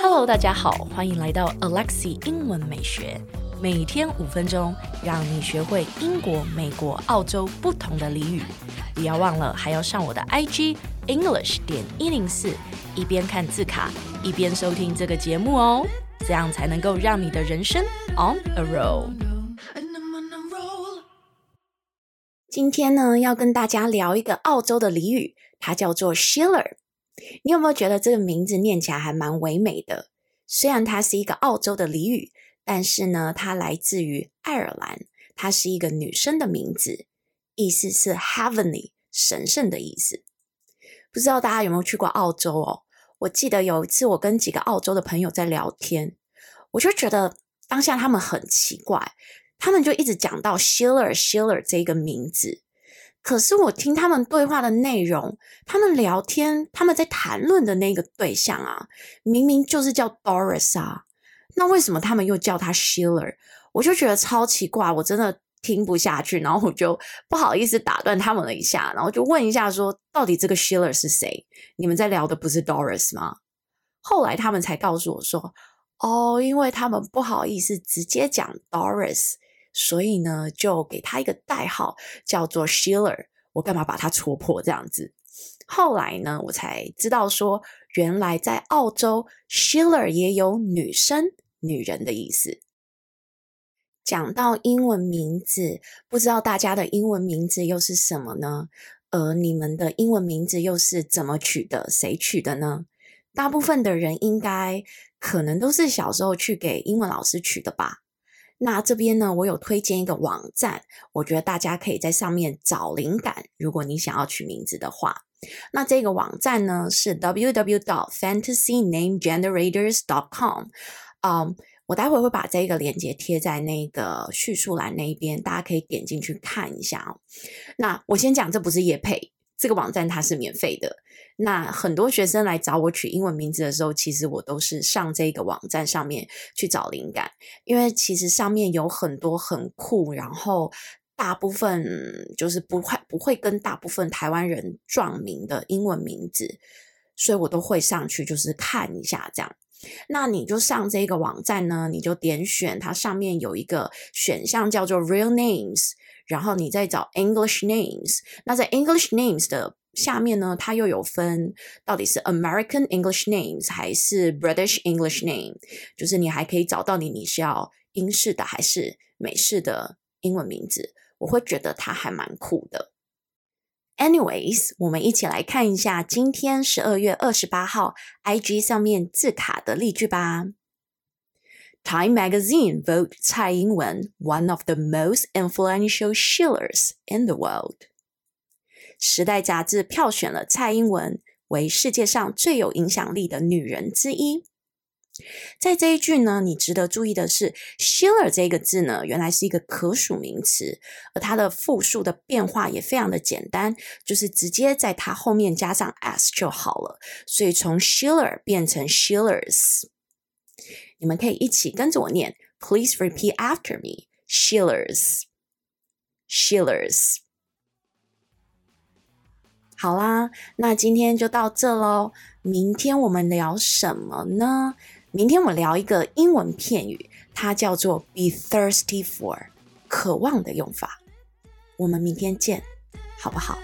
Hello，大家好，欢迎来到 Alexi 英文美学，每天五分钟，让你学会英国、美国、澳洲不同的俚语。不要忘了，还要上我的 IG English 点一零四，一边看字卡，一边收听这个节目哦，这样才能够让你的人生 on a roll。今天呢，要跟大家聊一个澳洲的俚语，它叫做 Shiller。你有没有觉得这个名字念起来还蛮唯美的？虽然它是一个澳洲的俚语，但是呢，它来自于爱尔兰，它是一个女生的名字，意思是 heavenly 神圣的意思。不知道大家有没有去过澳洲哦？我记得有一次我跟几个澳洲的朋友在聊天，我就觉得当下他们很奇怪。他们就一直讲到 Shiller Shiller 这个名字，可是我听他们对话的内容，他们聊天，他们在谈论的那个对象啊，明明就是叫 Doris 啊，那为什么他们又叫他 Shiller？我就觉得超奇怪，我真的听不下去，然后我就不好意思打断他们了一下，然后就问一下说，到底这个 Shiller 是谁？你们在聊的不是 Doris 吗？后来他们才告诉我说，哦，因为他们不好意思直接讲 Doris。所以呢，就给他一个代号，叫做 Schiller。我干嘛把它戳破这样子？后来呢，我才知道说，原来在澳洲，Schiller 也有女生、女人的意思。讲到英文名字，不知道大家的英文名字又是什么呢？而你们的英文名字又是怎么取的？谁取的呢？大部分的人应该可能都是小时候去给英文老师取的吧。那这边呢，我有推荐一个网站，我觉得大家可以在上面找灵感。如果你想要取名字的话，那这个网站呢是 www.fantasynamegenerators.com。嗯，我待会会把这个链接贴在那个叙述栏那一边，大家可以点进去看一下哦。那我先讲，这不是叶配。这个网站它是免费的。那很多学生来找我取英文名字的时候，其实我都是上这个网站上面去找灵感，因为其实上面有很多很酷，然后大部分就是不会不会跟大部分台湾人撞名的英文名字，所以我都会上去就是看一下这样。那你就上这个网站呢，你就点选它上面有一个选项叫做 Real Names。然后你再找 English names，那在 English names 的下面呢，它又有分到底是 American English names 还是 British English name，就是你还可以找到你你是要英式的还是美式的英文名字，我会觉得它还蛮酷的。Anyways，我们一起来看一下今天十二月二十八号 IG 上面字卡的例句吧。Time Magazine vote 蔡英文 one of the most influential Shillers in the world。时代杂志票选了蔡英文为世界上最有影响力的女人之一。在这一句呢，你值得注意的是，Shiller 这个字呢，原来是一个可数名词，而它的复数的变化也非常的简单，就是直接在它后面加上 s 就好了。所以从 Shiller 变成 Shillers。你们可以一起跟着我念，Please repeat after me. Shillers, Shillers。好啦，那今天就到这喽。明天我们聊什么呢？明天我们聊一个英文片语，它叫做 be thirsty for，渴望的用法。我们明天见，好不好？